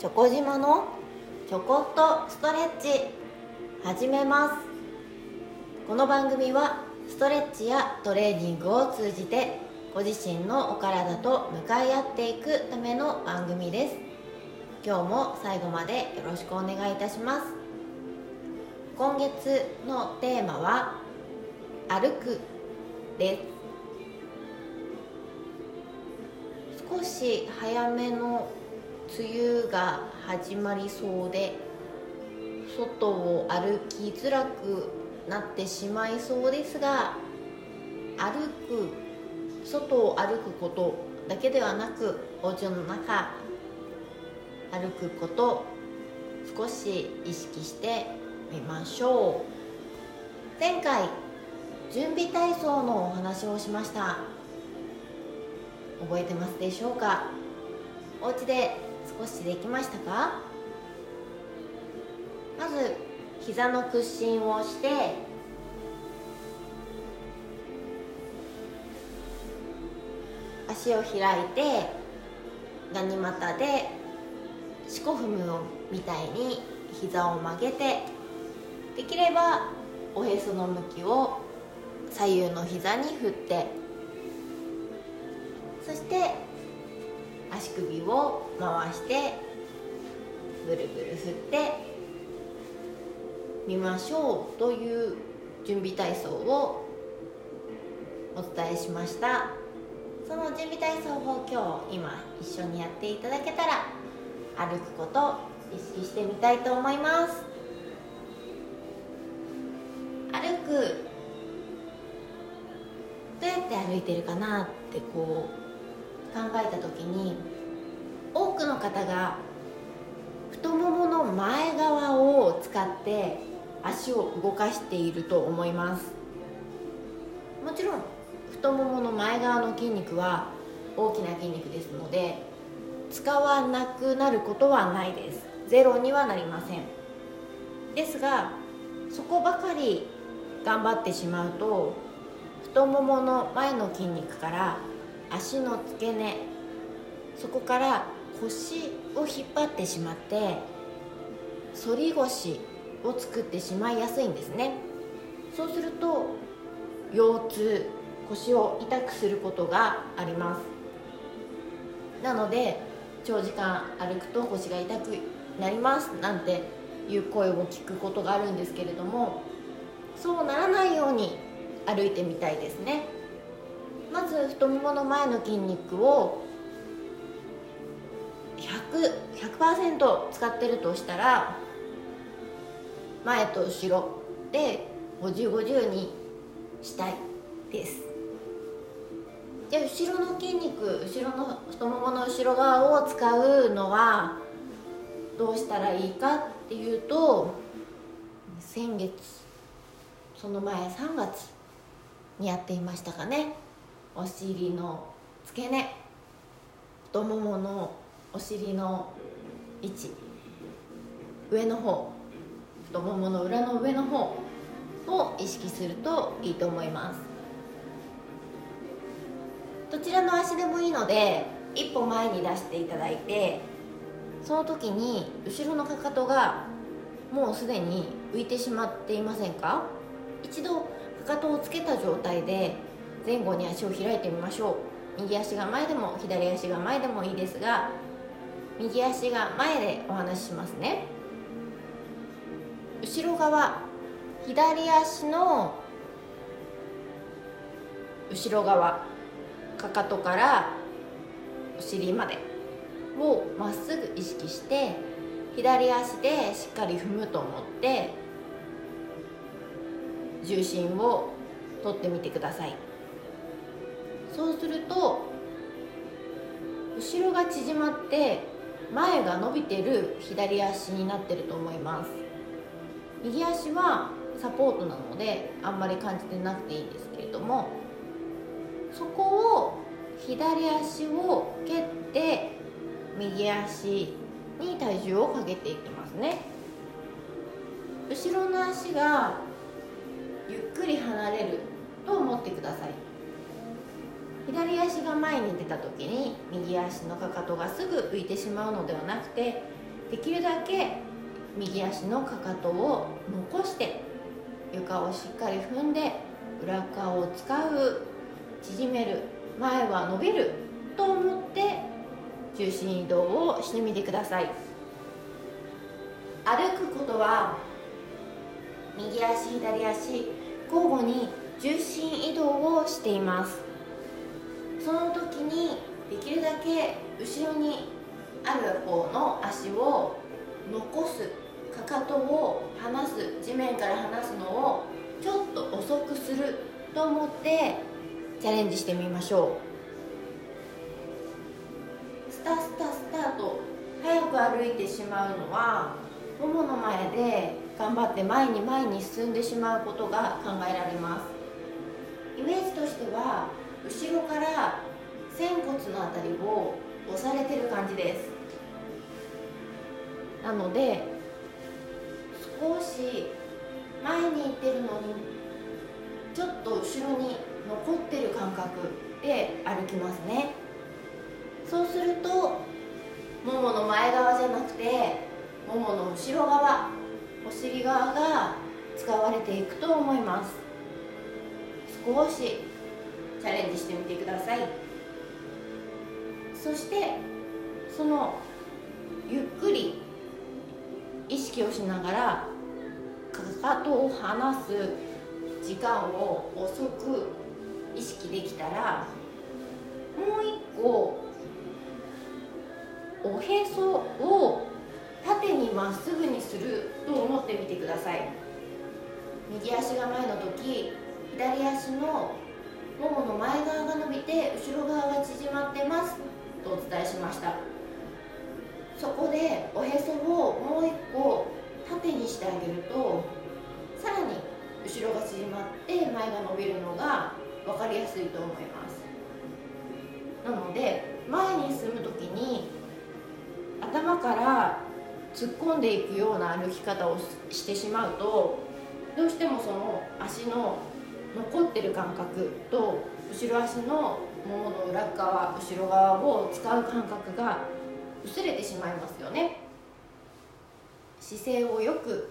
チョコ島のちょこっとストレッチ。始めます。この番組はストレッチやトレーニングを通じてご自身のお体と向かい合っていくための番組です。今日も最後までよろしくお願いいたします。今月のテーマは歩くです。少し早めの梅雨が始まりそうで外を歩きづらくなってしまいそうですが歩く外を歩くことだけではなくお家の中歩くこと少し意識してみましょう。前回準備体操のお話をしました。覚えてますでしょうか？お家で少しできましたか？まず膝の屈伸をして足を開いてガニ股で四股踏むみたいに膝を曲げてできればおへその向きを左右の膝に振ってそして足首を回してぐるぐる振ってみましょうという準備体操をお伝えしました。その準備体操を今日今一緒にやっていただけたら歩くこと意識してみたいと思います。歩く。どうやって歩いてるかなってこう考えた時に多くの方が太ももの前側を使って足を動かしていると思います。もちろん太ももの前側の筋肉は大きな筋肉ですので使わなくなることはないです。ゼロにはなりません。ですがそこばかり頑張ってしまうと太ももの前の筋肉から足の付け根。そこから腰を引っ張ってしまって反り腰を作ってしまいやすいんですね。そうすると腰痛腰を痛くすることがあります。なので長時間歩くと腰が痛くなりますなんていう声を聞くことがあるんですけれどもそうならないように歩いてみたいですね。まず太ももの前の筋肉を100 100%使ってるとしたら前と後ろで5050にしたいです。で後ろの筋肉後ろの太ももの後ろ側を使うのはどうしたらいいかっていうと先月その前3月にやっていましたかね。お尻の付け根。太もものお尻の位置。上の方。太ももの裏の上の方。を意識するといいと思います。どちらの足でもいいので一歩前に出していただいてその時に後ろのかかとがもうすでに浮いてしまっていませんか？一度かかとをつけた状態で前後に足を開いてみましょう。右足が前でも左足が前でもいいですが右足が前でお話ししますね。後ろ側左足の後ろ側かかとからお尻までをまっすぐ意識して左足でしっかり踏むと思って重心を取ってみてください。そうすると後ろが縮まって前が伸びてる左足になってると思います。右足はサポートなのであんまり感じてなくていいんですけれどもそこを左足を蹴って右足に体重をかけていきますね。後ろの足がゆっくり離れると思ってください。左足が前に出た時に右足のかかとがすぐ浮いてしまうのではなくてできるだけ右足のかかとを残して床をしっかり踏んで裏側を使う縮める前は伸びると思って重心移動をしてみてください。歩くことは右足左足交互に重心移動をしています。その時にできるだけ後ろにある方の足を残すかかとを離す地面から離すのをちょっと遅くすると思ってチャレンジしてみましょう。スタスタスタと早く歩いてしまうのはももの前で頑張って前に前に進んでしまうことが考えられます。イメージとしては後ろから仙骨のあたりを押されてる感じです。なので少し前に行ってるのにちょっと後ろに残ってる感覚で歩きますね。そうするとももの前側じゃなくてももの後ろ側お尻側が使われていくと思います。少しチャレンジしてみてください。そしてそのゆっくり意識をしながらかかとを離す時間を遅く意識できたらもう一個おへそを縦にまっすぐにすると思ってみてください。右足が前の時左足のももの前側が伸びて後ろ側が縮まってます。とお伝えしました。そこでおへそをもう一個縦にしてあげるとさらに後ろが縮まって前が伸びるのが分かりやすいと思います。なので前に進む時に頭から突っ込んでいくような歩き方をしてしまうとどうしてもその足の残ってる感覚と後ろ足のももの裏側後ろ側を使う感覚が薄れてしまいますよね。姿勢をよく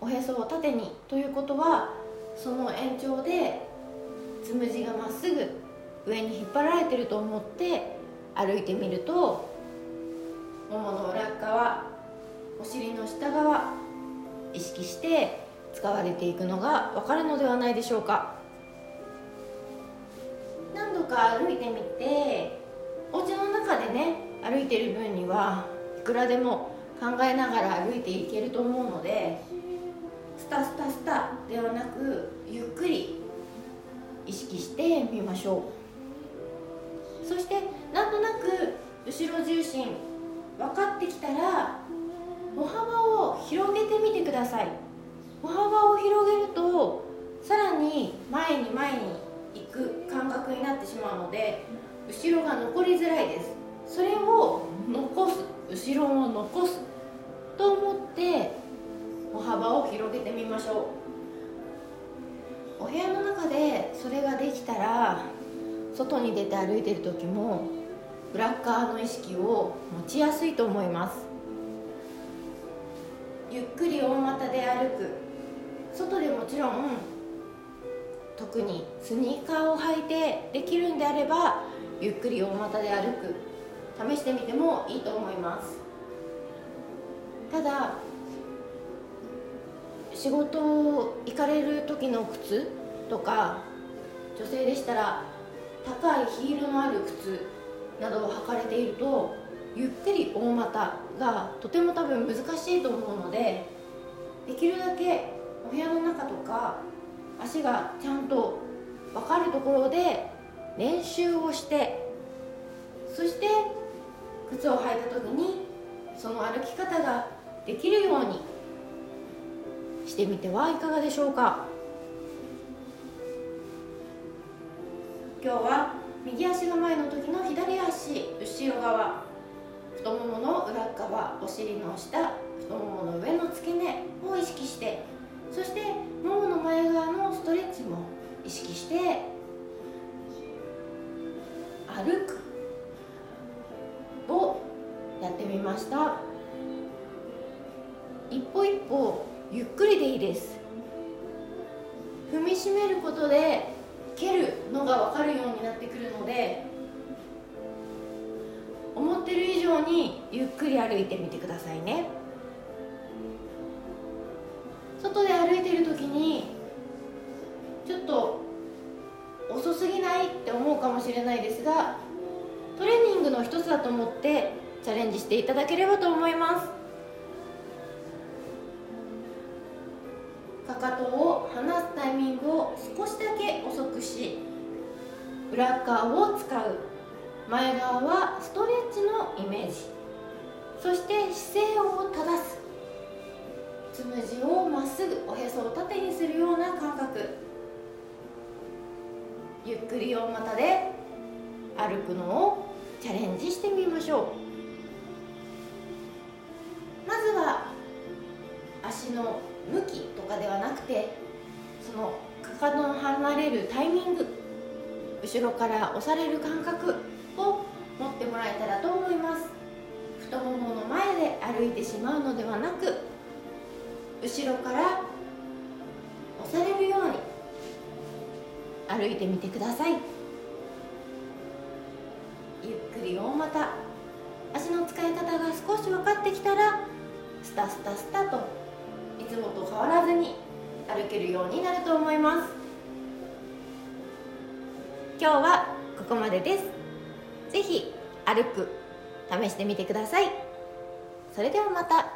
おへそを縦にということはその延長でつむじがまっすぐ上に引っ張られてると思って歩いてみるとももの裏側お尻の下側意識して使われていくのが分かるのではないでしょうか。何度か歩いてみてお家の中でね歩いてる分にはいくらでも考えながら歩いていけると思うのでスタスタスタではなくゆっくり意識してみましょう。そしてなんとなく後ろ重心分かってきたら歩幅を広げてみてください。歩幅を広げるとさらに前に前に行く感覚になってしまうので後ろが残りづらいです。それを残す後ろを残すと思って歩幅を広げてみましょう。お部屋の中でそれができたら外に出て歩いてる時もブラッカーの意識を持ちやすいと思います。ゆっくり大股で歩く。外でもちろん特にスニーカーを履いてできるんであればゆっくり大股で歩く試してみてもいいと思います。ただ仕事行かれる時の靴とか女性でしたら高いヒールのある靴などを履かれているとゆっくり大股がとても多分難しいと思うのでできるだけお部屋の中とか足がちゃんと分かるところで練習をしてそして靴を履いた時にその歩き方ができるようにしてみてはいかがでしょうか。今日は右足が前の時の左足後ろ側。太ももの裏側お尻の下太ももの上の付け根を意識してそしてももの前側のストレッチも意識して歩くをやってみました。一歩一歩ゆっくりでいいです。踏みしめることで蹴るのが分かるようになってくるので思ってる以上にゆっくり歩いてみてくださいね。外で歩いてる時にちょっと遅すぎないって思うかもしれないですがトレーニングの一つだと思ってチャレンジしていただければと思います。かかとを離すタイミングを少しだけ遅くし裏側を使う。前側はストレッチのイメージ。そして姿勢をぐおへそを縦にするような感覚。ゆっくり大股で歩くのをチャレンジしてみましょう。まずは足の向きとかではなくてそのかかとの離れるタイミング後ろから押される感覚を持ってもらえたらと思います。太ももの前で歩いてしまうのではなく後ろから押されるように歩いてみてください。ゆっくり大股足の使い方が少し分かってきたらスタスタスタといつもと変わらずに歩けるようになると思います。今日はここまでです。ぜひ歩く試してみてください。それではまた。